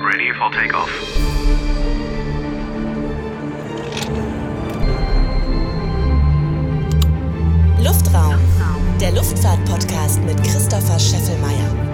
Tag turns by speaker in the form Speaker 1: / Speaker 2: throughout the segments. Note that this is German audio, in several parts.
Speaker 1: Ready for takeoff.
Speaker 2: Luftraum, der Luftfahrt-Podcast mit Christopher Scheffelmeier.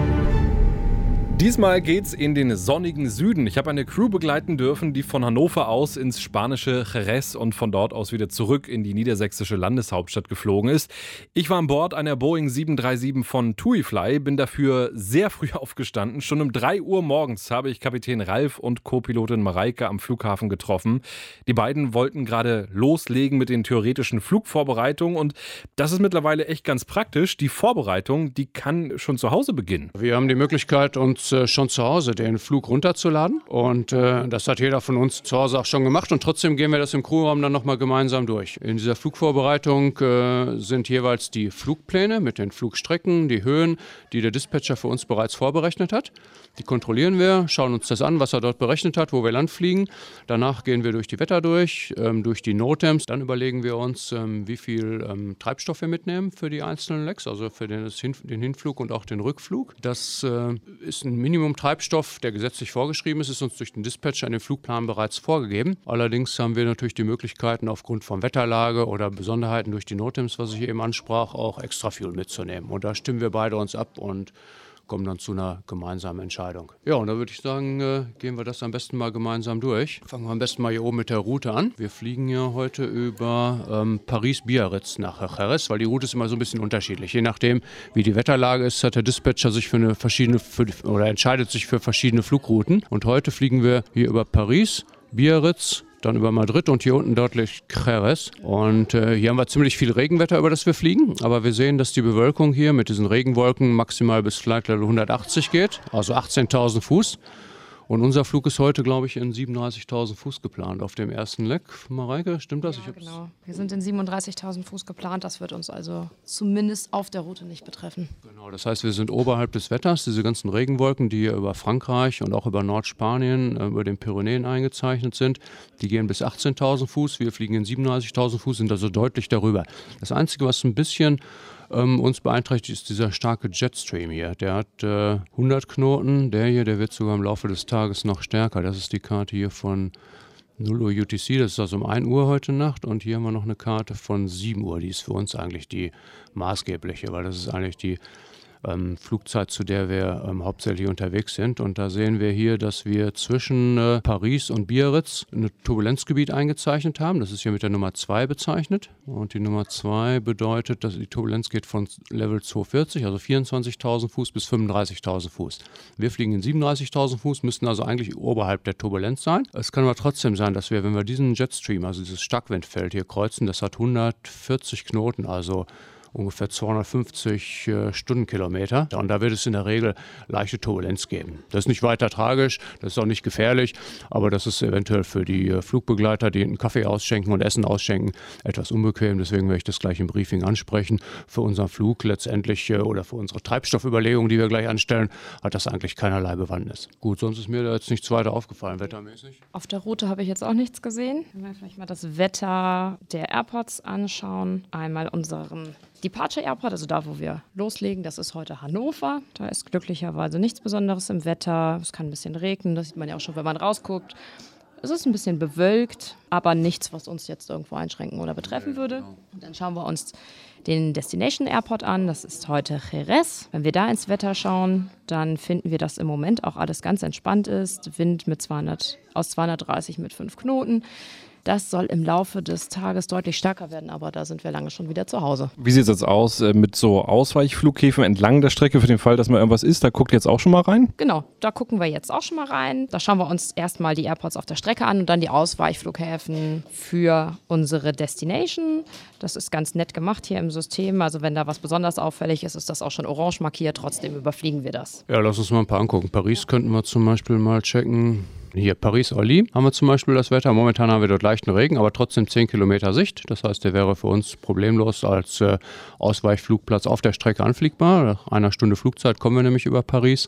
Speaker 3: Diesmal geht's in den sonnigen Süden. Ich habe eine Crew begleiten dürfen, die von Hannover aus ins spanische Jerez und von dort aus wieder zurück in die niedersächsische Landeshauptstadt geflogen ist. Ich war an Bord einer Boeing 737 von TuiFly, bin dafür sehr früh aufgestanden. Schon um 3 Uhr morgens habe ich Kapitän Ralf und Co-Pilotin Mareike am Flughafen getroffen. Die beiden wollten gerade loslegen mit den theoretischen Flugvorbereitungen und das ist mittlerweile echt ganz praktisch. Die Vorbereitung, die kann schon zu Hause beginnen.
Speaker 4: Wir haben die Möglichkeit, uns äh, schon zu Hause den Flug runterzuladen. Und äh, das hat jeder von uns zu Hause auch schon gemacht. Und trotzdem gehen wir das im Crewraum dann nochmal gemeinsam durch. In dieser Flugvorbereitung äh, sind jeweils die Flugpläne mit den Flugstrecken, die Höhen, die der Dispatcher für uns bereits vorberechnet hat. Die kontrollieren wir, schauen uns das an, was er dort berechnet hat, wo wir landfliegen. Danach gehen wir durch die Wetter durch, ähm, durch die Notems. Dann überlegen wir uns, ähm, wie viel ähm, Treibstoff wir mitnehmen für die einzelnen Lecks, also für den, den Hinflug und auch den Rückflug. Das äh, ist ein Minimum Treibstoff, der gesetzlich vorgeschrieben ist, ist uns durch den Dispatcher in den Flugplan bereits vorgegeben. Allerdings haben wir natürlich die Möglichkeiten, aufgrund von Wetterlage oder Besonderheiten durch die Notems, was ich eben ansprach, auch extra Fuel mitzunehmen. Und da stimmen wir beide uns ab und kommen dann zu einer gemeinsamen Entscheidung. Ja, und da würde ich sagen, äh, gehen wir das am besten mal gemeinsam durch. Fangen wir am besten mal hier oben mit der Route an. Wir fliegen ja heute über ähm, Paris-Biarritz nach Jerez, weil die Route ist immer so ein bisschen unterschiedlich. Je nachdem, wie die Wetterlage ist, hat der Dispatcher sich für eine verschiedene für, oder entscheidet sich für verschiedene Flugrouten. Und heute fliegen wir hier über Paris, Biarritz, dann über Madrid und hier unten deutlich Jerez. Und äh, hier haben wir ziemlich viel Regenwetter, über das wir fliegen. Aber wir sehen, dass die Bewölkung hier mit diesen Regenwolken maximal bis Flight Level 180 geht, also 18.000 Fuß. Und unser Flug ist heute, glaube ich, in 37.000 Fuß geplant auf dem ersten Leck. Mareike, stimmt das?
Speaker 5: Ja, genau. Wir sind in 37.000 Fuß geplant. Das wird uns also zumindest auf der Route nicht betreffen.
Speaker 4: Genau, das heißt, wir sind oberhalb des Wetters. Diese ganzen Regenwolken, die hier über Frankreich und auch über Nordspanien, äh, über den Pyrenäen eingezeichnet sind, die gehen bis 18.000 Fuß. Wir fliegen in 37.000 Fuß, sind also deutlich darüber. Das Einzige, was ein bisschen ähm, uns beeinträchtigt ist dieser starke Jetstream hier. Der hat äh, 100 Knoten. Der hier, der wird sogar im Laufe des Tages noch stärker. Das ist die Karte hier von 0 Uhr UTC, das ist also um 1 Uhr heute Nacht. Und hier haben wir noch eine Karte von 7 Uhr. Die ist für uns eigentlich die maßgebliche, weil das ist eigentlich die ähm, Flugzeit, zu der wir ähm, hauptsächlich unterwegs sind. Und da sehen wir hier, dass wir zwischen äh, Paris und Biarritz ein Turbulenzgebiet eingezeichnet haben. Das ist hier mit der Nummer 2 bezeichnet. Und die Nummer 2 bedeutet, dass die Turbulenz geht von Level 240, also 24.000 Fuß, bis 35.000 Fuß. Wir fliegen in 37.000 Fuß, müssten also eigentlich oberhalb der Turbulenz sein. Es kann aber trotzdem sein, dass wir, wenn wir diesen Jetstream, also dieses Starkwindfeld hier kreuzen, das hat 140 Knoten, also ungefähr 250 äh, Stundenkilometer. Und da wird es in der Regel leichte Turbulenz geben. Das ist nicht weiter tragisch, das ist auch nicht gefährlich, aber das ist eventuell für die äh, Flugbegleiter, die einen Kaffee ausschenken und Essen ausschenken, etwas unbequem. Deswegen werde ich das gleich im Briefing ansprechen. Für unseren Flug letztendlich äh, oder für unsere Treibstoffüberlegungen, die wir gleich anstellen, hat das eigentlich keinerlei Bewandtnis. Gut, sonst ist mir da jetzt nichts weiter aufgefallen, wettermäßig.
Speaker 5: Auf der Route habe ich jetzt auch nichts gesehen. Wenn wir vielleicht mal das Wetter der Airports anschauen. Einmal unseren Departure Airport, also da, wo wir loslegen, das ist heute Hannover. Da ist glücklicherweise nichts Besonderes im Wetter. Es kann ein bisschen regnen, das sieht man ja auch schon, wenn man rausguckt. Es ist ein bisschen bewölkt, aber nichts, was uns jetzt irgendwo einschränken oder betreffen würde. Und genau. dann schauen wir uns den Destination Airport an. Das ist heute Jerez. Wenn wir da ins Wetter schauen, dann finden wir, dass im Moment auch alles ganz entspannt ist. Wind mit 200, aus 230 mit 5 Knoten. Das soll im Laufe des Tages deutlich stärker werden, aber da sind wir lange schon wieder zu Hause.
Speaker 3: Wie sieht es jetzt aus äh, mit so Ausweichflughäfen entlang der Strecke für den Fall, dass mal irgendwas ist? Da guckt jetzt auch schon mal rein?
Speaker 5: Genau, da gucken wir jetzt auch schon mal rein. Da schauen wir uns erstmal die Airports auf der Strecke an und dann die Ausweichflughäfen für unsere Destination. Das ist ganz nett gemacht hier im System. Also wenn da was besonders auffällig ist, ist das auch schon orange markiert. Trotzdem überfliegen wir das.
Speaker 4: Ja, lass uns mal ein paar angucken. Paris könnten wir zum Beispiel mal checken. Hier Paris-Orly haben wir zum Beispiel das Wetter. Momentan haben wir dort leichten Regen, aber trotzdem 10 Kilometer Sicht. Das heißt, der wäre für uns problemlos als äh, Ausweichflugplatz auf der Strecke anfliegbar. Nach einer Stunde Flugzeit kommen wir nämlich über Paris.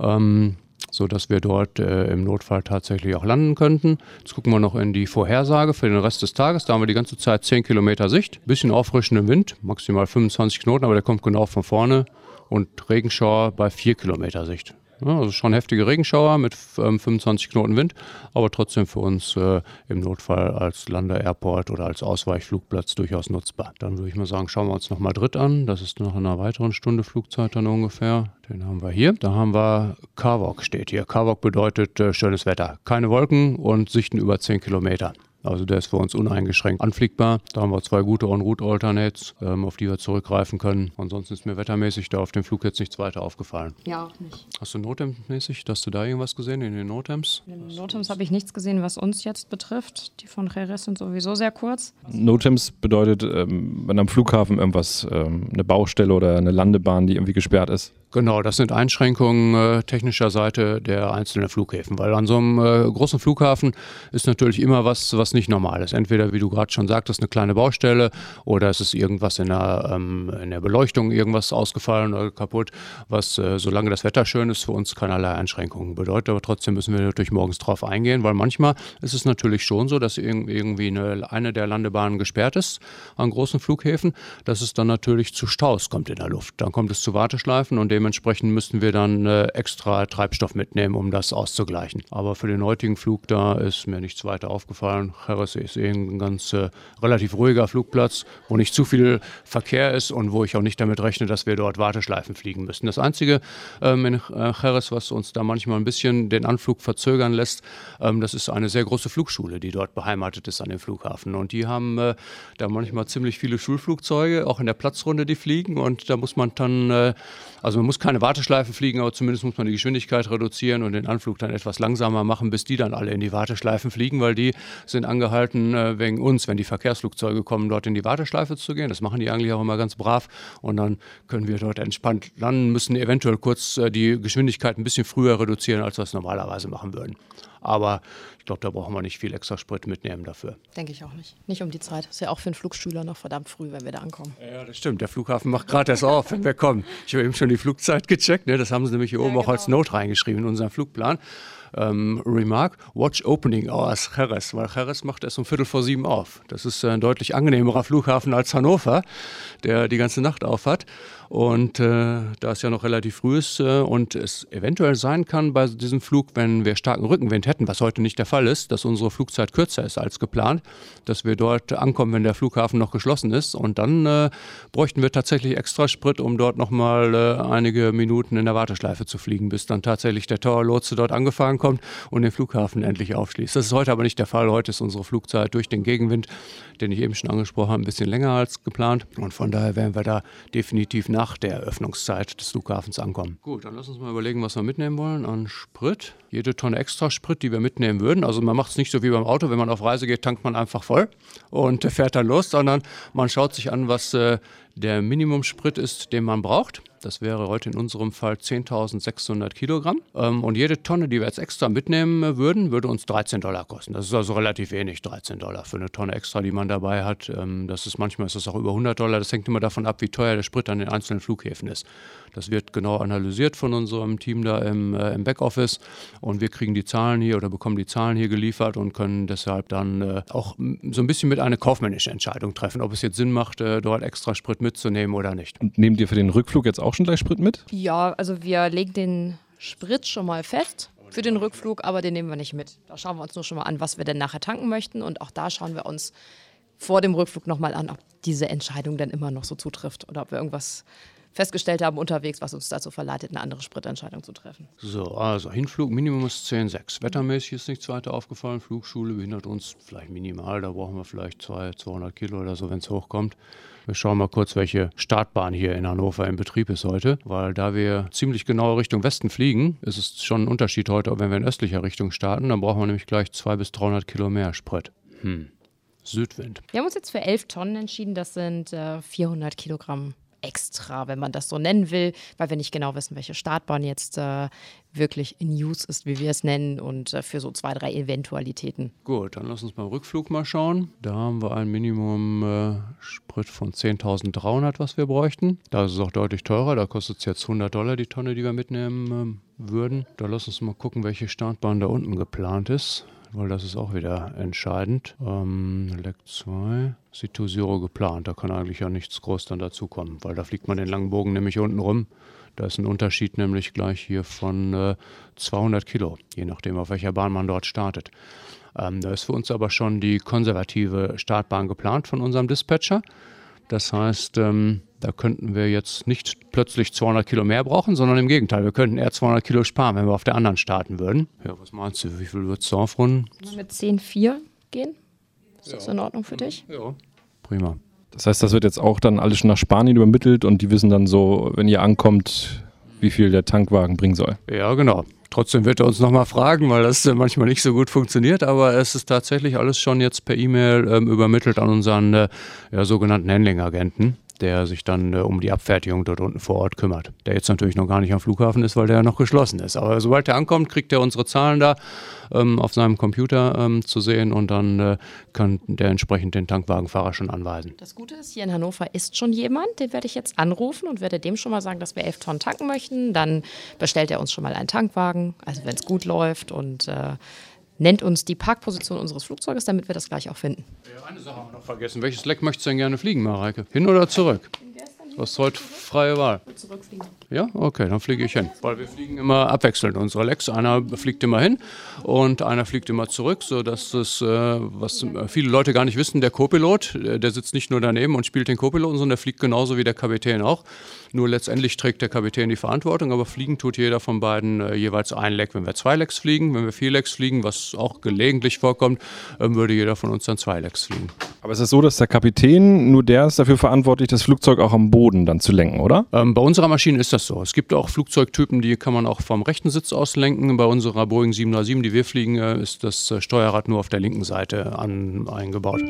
Speaker 4: Ähm, so wir dort äh, im Notfall tatsächlich auch landen könnten. Jetzt gucken wir noch in die Vorhersage für den Rest des Tages. Da haben wir die ganze Zeit 10 Kilometer Sicht, bisschen auffrischenden Wind, maximal 25 Knoten, aber der kommt genau von vorne und Regenschauer bei 4 Kilometer Sicht. Ja, also schon heftige Regenschauer mit ähm, 25 Knoten Wind, aber trotzdem für uns äh, im Notfall als Lander-Airport oder als Ausweichflugplatz durchaus nutzbar. Dann würde ich mal sagen, schauen wir uns noch Madrid an. Das ist noch in einer weiteren Stunde Flugzeit dann ungefähr. Den haben wir hier. Da haben wir Carvok steht hier. Carvok bedeutet äh, schönes Wetter. Keine Wolken und Sichten über 10 Kilometer. Also der ist für uns uneingeschränkt anfliegbar. Da haben wir zwei gute On-Route-Alternates, ähm, auf die wir zurückgreifen können. Ansonsten ist mir wettermäßig da auf dem Flug jetzt nichts weiter aufgefallen.
Speaker 5: Ja, auch nicht.
Speaker 4: Hast du Notems-mäßig, hast du da irgendwas gesehen in den Notems?
Speaker 5: In den Notems habe ich nichts gesehen, was uns jetzt betrifft. Die von Jerez sind sowieso sehr kurz.
Speaker 3: Notems bedeutet, ähm, wenn am Flughafen irgendwas, ähm, eine Baustelle oder eine Landebahn, die irgendwie gesperrt ist.
Speaker 4: Genau, das sind Einschränkungen äh, technischer Seite der einzelnen Flughäfen, weil an so einem äh, großen Flughafen ist natürlich immer was, was nicht normal ist. Entweder, wie du gerade schon sagtest, eine kleine Baustelle oder es ist irgendwas in der, ähm, in der Beleuchtung, irgendwas ausgefallen oder kaputt, was, äh, solange das Wetter schön ist, für uns keinerlei Einschränkungen bedeutet. Aber trotzdem müssen wir natürlich morgens drauf eingehen, weil manchmal ist es natürlich schon so, dass irgendwie eine, eine der Landebahnen gesperrt ist an großen Flughäfen, dass es dann natürlich zu Staus kommt in der Luft. Dann kommt es zu Warteschleifen und dementsprechend müssen wir dann äh, extra Treibstoff mitnehmen, um das auszugleichen. Aber für den heutigen Flug da ist mir nichts weiter aufgefallen. Jerez ist eh ein ganz äh, relativ ruhiger Flugplatz, wo nicht zu viel Verkehr ist und wo ich auch nicht damit rechne, dass wir dort Warteschleifen fliegen müssen. Das Einzige ähm, in äh, Jerez, was uns da manchmal ein bisschen den Anflug verzögern lässt, ähm, das ist eine sehr große Flugschule, die dort beheimatet ist an dem Flughafen. Und die haben äh, da manchmal ziemlich viele Schulflugzeuge, auch in der Platzrunde, die fliegen. Und da muss man dann, äh, also man muss keine Warteschleife fliegen, aber zumindest muss man die Geschwindigkeit reduzieren und den Anflug dann etwas langsamer machen, bis die dann alle in die Warteschleifen fliegen, weil die sind angehalten, äh, wegen uns, wenn die Verkehrsflugzeuge kommen, dort in die Warteschleife zu gehen. Das machen die eigentlich auch immer ganz brav. Und dann können wir dort entspannt landen, müssen eventuell kurz äh, die Geschwindigkeit ein bisschen früher reduzieren, als wir es normalerweise machen würden. Aber ich glaube, da brauchen wir nicht viel extra Sprit mitnehmen dafür.
Speaker 5: Denke ich auch nicht. Nicht um die Zeit. Ist ja auch für einen Flugschüler noch verdammt früh, wenn wir da ankommen.
Speaker 4: Ja, das stimmt. Der Flughafen macht gerade erst auf, wenn wir kommen. Ich habe eben schon die Flugzeit gecheckt. Ne? Das haben sie nämlich hier
Speaker 5: Ja,
Speaker 4: oben auch als
Speaker 5: genau.
Speaker 4: Note reingeschrieben in unseren Flugplan. Ähm, Remark, Watch Opening Hours Jerez, weil Jerez macht erst um Viertel vor sieben auf. Das ist äh, ein deutlich angenehmerer Flughafen als Hannover, der die ganze Nacht auf hat. Und äh, da es ja noch relativ früh ist äh, und es eventuell sein kann bei diesem Flug, wenn wir starken Rückenwind hätten, was heute nicht der Fall ist, dass unsere Flugzeit kürzer ist als geplant, dass wir dort ankommen, wenn der Flughafen noch geschlossen ist. Und dann äh, bräuchten wir tatsächlich extra Sprit, um dort nochmal äh, einige Minuten in der Warteschleife zu fliegen, bis dann tatsächlich der Tower-Lotse dort angefahren kommt und den Flughafen endlich aufschließt. Das ist heute aber nicht der Fall. Heute ist unsere Flugzeit durch den Gegenwind, den ich eben schon angesprochen habe, ein bisschen länger als geplant. Und von daher werden wir da definitiv nach der Eröffnungszeit des Flughafens ankommen. Gut, dann lass uns mal überlegen, was wir mitnehmen wollen an Sprit. Jede Tonne extra Sprit, die wir mitnehmen würden. Also man macht es nicht so wie beim Auto. Wenn man auf Reise geht, tankt man einfach voll und fährt dann los, sondern man schaut sich an, was äh, der Minimumsprit ist, den man braucht. Das wäre heute in unserem Fall 10.600 Kilogramm. Ähm, und jede Tonne, die wir jetzt extra mitnehmen würden, würde uns 13 Dollar kosten. Das ist also relativ wenig, 13 Dollar für eine Tonne extra, die man dabei hat. Ähm, das ist manchmal ist das auch über 100 Dollar. Das hängt immer davon ab, wie teuer der Sprit an den einzelnen Flughäfen ist. Das wird genau analysiert von unserem Team da im, äh, im Backoffice und wir kriegen die Zahlen hier oder bekommen die Zahlen hier geliefert und können deshalb dann äh, auch so ein bisschen mit einer kaufmännischen Entscheidung treffen, ob es jetzt Sinn macht, äh, dort extra Sprit mitzunehmen oder nicht.
Speaker 3: Und nehmt ihr für den Rückflug jetzt auch schon gleich Sprit mit?
Speaker 5: Ja, also wir legen den Sprit schon mal fest für den Rückflug, aber den nehmen wir nicht mit. Da schauen wir uns nur schon mal an, was wir denn nachher tanken möchten. Und auch da schauen wir uns vor dem Rückflug nochmal an, ob diese Entscheidung dann immer noch so zutrifft oder ob wir irgendwas festgestellt haben unterwegs, was uns dazu verleitet, eine andere Spritentscheidung zu treffen.
Speaker 4: So, also Hinflug Minimum ist 10,6. Wettermäßig ist nichts weiter aufgefallen. Flugschule behindert uns vielleicht minimal. Da brauchen wir vielleicht 200, 200 Kilo oder so, wenn es hochkommt. Wir schauen mal kurz, welche Startbahn hier in Hannover in Betrieb ist heute, weil da wir ziemlich genau Richtung Westen fliegen, ist es schon ein Unterschied heute, ob wenn wir in östlicher Richtung starten, dann brauchen wir nämlich gleich 200 bis 300 Kilo mehr Sprit. Hm. Südwind.
Speaker 5: Wir haben uns jetzt für 11 Tonnen entschieden. Das sind äh, 400 Kilogramm extra, wenn man das so nennen will, weil wir nicht genau wissen, welche Startbahn jetzt äh, wirklich in Use ist, wie wir es nennen, und äh, für so zwei, drei Eventualitäten.
Speaker 4: Gut, dann lass uns beim Rückflug mal schauen. Da haben wir ein Minimum äh, Sprit von 10.300, was wir bräuchten. Da ist es auch deutlich teurer. Da kostet es jetzt 100 Dollar die Tonne, die wir mitnehmen ähm, würden. Da lass uns mal gucken, welche Startbahn da unten geplant ist. Weil das ist auch wieder entscheidend. Ähm, Leck 2, Situ Zero geplant. Da kann eigentlich ja nichts groß dann dazukommen, weil da fliegt man den langen Bogen nämlich unten rum. Da ist ein Unterschied nämlich gleich hier von äh, 200 Kilo, je nachdem, auf welcher Bahn man dort startet. Ähm, da ist für uns aber schon die konservative Startbahn geplant von unserem Dispatcher. Das heißt, ähm, da könnten wir jetzt nicht plötzlich 200 Kilo mehr brauchen, sondern im Gegenteil, wir könnten eher 200 Kilo sparen, wenn wir auf der anderen starten würden. Ja, was meinst du, wie viel wird es aufrunden?
Speaker 5: Mit 10,4 gehen? Ist ja. das in Ordnung für dich?
Speaker 4: Ja, prima.
Speaker 3: Das heißt, das wird jetzt auch dann alles schon nach Spanien übermittelt und die wissen dann so, wenn ihr ankommt, wie viel der Tankwagen bringen soll.
Speaker 4: Ja, genau. Trotzdem wird er uns nochmal fragen, weil das manchmal nicht so gut funktioniert, aber es ist tatsächlich alles schon jetzt per E-Mail ähm, übermittelt an unseren äh, ja, sogenannten Handling-Agenten der sich dann äh, um die Abfertigung dort unten vor Ort kümmert. Der jetzt natürlich noch gar nicht am Flughafen ist, weil der ja noch geschlossen ist. Aber sobald er ankommt, kriegt er unsere Zahlen da ähm, auf seinem Computer ähm, zu sehen und dann äh, kann der entsprechend den Tankwagenfahrer schon anweisen.
Speaker 5: Das Gute ist, hier in Hannover ist schon jemand, den werde ich jetzt anrufen und werde dem schon mal sagen, dass wir elf Tonnen tanken möchten. Dann bestellt er uns schon mal einen Tankwagen, also wenn es gut läuft und äh, nennt uns die Parkposition unseres Flugzeuges, damit wir das gleich auch finden.
Speaker 4: Eine Sache haben wir noch vergessen. Welches Leck möchtest du denn gerne fliegen, Mareike? Hin oder zurück? Du hast heute freie Wahl. Ja, okay, dann fliege ich hin. Weil wir fliegen immer abwechselnd unsere Lecks. Einer fliegt immer hin und einer fliegt immer zurück, sodass es, äh, was viele Leute gar nicht wissen, der Co-Pilot, der sitzt nicht nur daneben und spielt den Co-Piloten, sondern der fliegt genauso wie der Kapitän auch. Nur letztendlich trägt der Kapitän die Verantwortung, aber fliegen tut jeder von beiden äh, jeweils ein Leck. Wenn wir zwei Lecks fliegen, wenn wir vier Lecks fliegen, was auch gelegentlich vorkommt, äh, würde jeder von uns dann zwei Lecks fliegen.
Speaker 3: Aber es ist so, dass der Kapitän, nur der ist dafür verantwortlich, das Flugzeug auch am Boden dann zu lenken, oder?
Speaker 4: Ähm, bei unserer Maschine ist das so. Es gibt auch Flugzeugtypen, die kann man auch vom rechten Sitz aus lenken. Bei unserer Boeing 707, die wir fliegen, äh, ist das äh, Steuerrad nur auf der linken Seite an, eingebaut.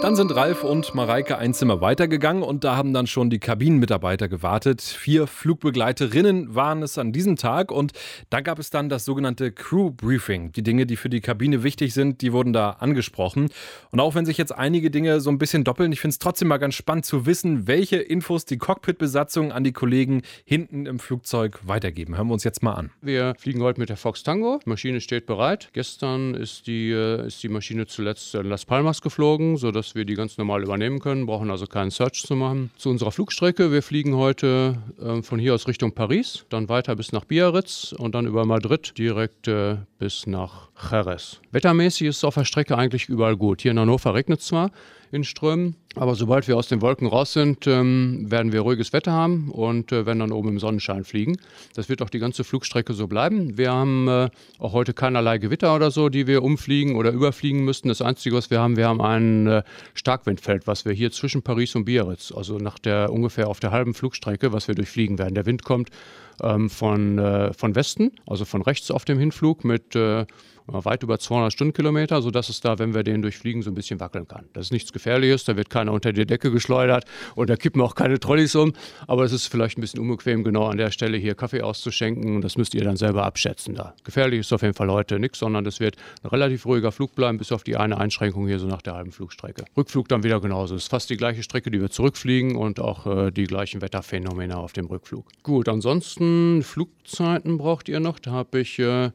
Speaker 3: Dann sind Ralf und Mareike ein Zimmer weitergegangen und da haben dann schon die Kabinenmitarbeiter gewartet. Vier Flugbegleiterinnen waren es an diesem Tag und da gab es dann das sogenannte Crew Briefing. Die Dinge, die für die Kabine wichtig sind, die wurden da angesprochen. Und auch wenn sich jetzt einige Dinge so ein bisschen doppeln, ich finde es trotzdem mal ganz spannend zu wissen, welche Infos die Cockpit-Besatzung an die Kollegen hinten im Flugzeug weitergeben. Hören wir uns jetzt mal an.
Speaker 4: Wir fliegen heute mit der Fox Tango. Die Maschine steht bereit. Gestern ist die, äh, ist die Maschine zuletzt in Las Palmas geflogen, sodass dass wir die ganz normal übernehmen können, brauchen also keinen Search zu machen. Zu unserer Flugstrecke, wir fliegen heute äh, von hier aus Richtung Paris, dann weiter bis nach Biarritz und dann über Madrid direkt äh, bis nach Jerez. Wettermäßig ist es auf der Strecke eigentlich überall gut. Hier in Hannover regnet es zwar, in Strömen. Aber sobald wir aus den Wolken raus sind, ähm, werden wir ruhiges Wetter haben und äh, werden dann oben im Sonnenschein fliegen. Das wird auch die ganze Flugstrecke so bleiben. Wir haben äh, auch heute keinerlei Gewitter oder so, die wir umfliegen oder überfliegen müssten. Das Einzige, was wir haben, wir haben ein äh, Starkwindfeld, was wir hier zwischen Paris und Biarritz, also nach der ungefähr auf der halben Flugstrecke, was wir durchfliegen werden. Der Wind kommt ähm, von, äh, von Westen, also von rechts auf dem Hinflug mit äh, weit über 200 Stundenkilometer, sodass es da, wenn wir den durchfliegen, so ein bisschen wackeln kann. Das ist nichts Gefährliches, da wird keiner unter die Decke geschleudert und da kippen auch keine Trolleys um, aber es ist vielleicht ein bisschen unbequem, genau an der Stelle hier Kaffee auszuschenken und das müsst ihr dann selber abschätzen da. Gefährlich ist auf jeden Fall heute nichts, sondern es wird ein relativ ruhiger Flug bleiben, bis auf die eine Einschränkung hier so nach der halben Flugstrecke. Rückflug dann wieder genauso. Es ist fast die gleiche Strecke, die wir zurückfliegen und auch äh, die gleichen Wetterphänomene auf dem Rückflug. Gut, ansonsten Flugzeiten braucht ihr noch. Da habe ich äh,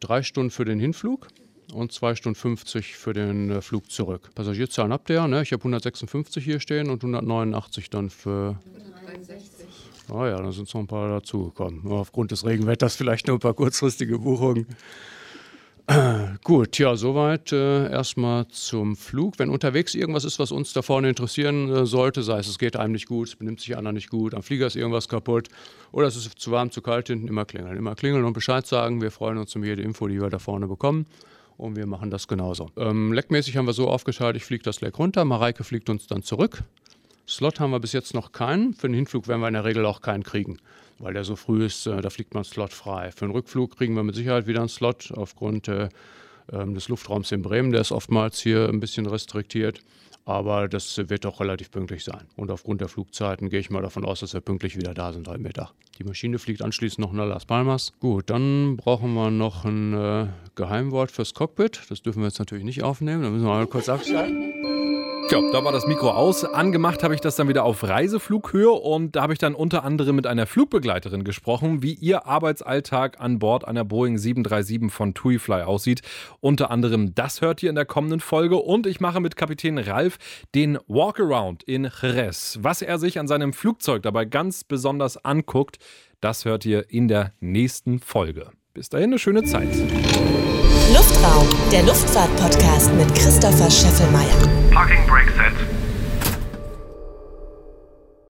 Speaker 4: drei Stunden für den Hinflug und 2 Stunden 50 für den äh, Flug zurück. Passagierzahlen habt ihr ja, ne? Ich habe 156 hier stehen und 189 dann für. 163. Ah ja, dann sind es noch ein paar dazugekommen. Aufgrund des Regenwetters vielleicht nur ein paar kurzfristige Buchungen. Gut, ja, soweit äh, erstmal zum Flug. Wenn unterwegs irgendwas ist, was uns da vorne interessieren äh, sollte, sei es, es geht einem nicht gut, es benimmt sich einer nicht gut, am Flieger ist irgendwas kaputt oder es ist zu warm, zu kalt hinten, immer klingeln. Immer klingeln und Bescheid sagen. Wir freuen uns um jede Info, die wir da vorne bekommen. Und wir machen das genauso. Ähm, leckmäßig haben wir so aufgeteilt, ich fliege das Leck runter, Mareike fliegt uns dann zurück. Slot haben wir bis jetzt noch keinen. Für den Hinflug werden wir in der Regel auch keinen kriegen weil der so früh ist, äh, da fliegt man Slot frei. Für den Rückflug kriegen wir mit Sicherheit wieder einen Slot aufgrund äh, ähm, des Luftraums in Bremen. Der ist oftmals hier ein bisschen restriktiert. Aber das wird auch relativ pünktlich sein. Und aufgrund der Flugzeiten gehe ich mal davon aus, dass wir pünktlich wieder da sind heute Mittag. Die Maschine fliegt anschließend noch nach Las Palmas. Gut, dann brauchen wir noch ein äh, Geheimwort fürs Cockpit. Das dürfen wir jetzt natürlich nicht aufnehmen. Da müssen wir mal kurz abschalten.
Speaker 3: Tja, da war das Mikro aus. Angemacht habe ich das dann wieder auf Reiseflughöhe und da habe ich dann unter anderem mit einer Flugbegleiterin gesprochen, wie ihr Arbeitsalltag an Bord einer Boeing 737 von TuiFly aussieht. Unter anderem das hört ihr in der kommenden Folge und ich mache mit Kapitän Ralf den Walkaround in Jerez. Was er sich an seinem Flugzeug dabei ganz besonders anguckt, das hört ihr in der nächsten Folge. Bis dahin eine schöne Zeit.
Speaker 2: Luftraum, der Luftfahrt-Podcast mit Christopher Scheffelmeier.
Speaker 1: Parking brake set.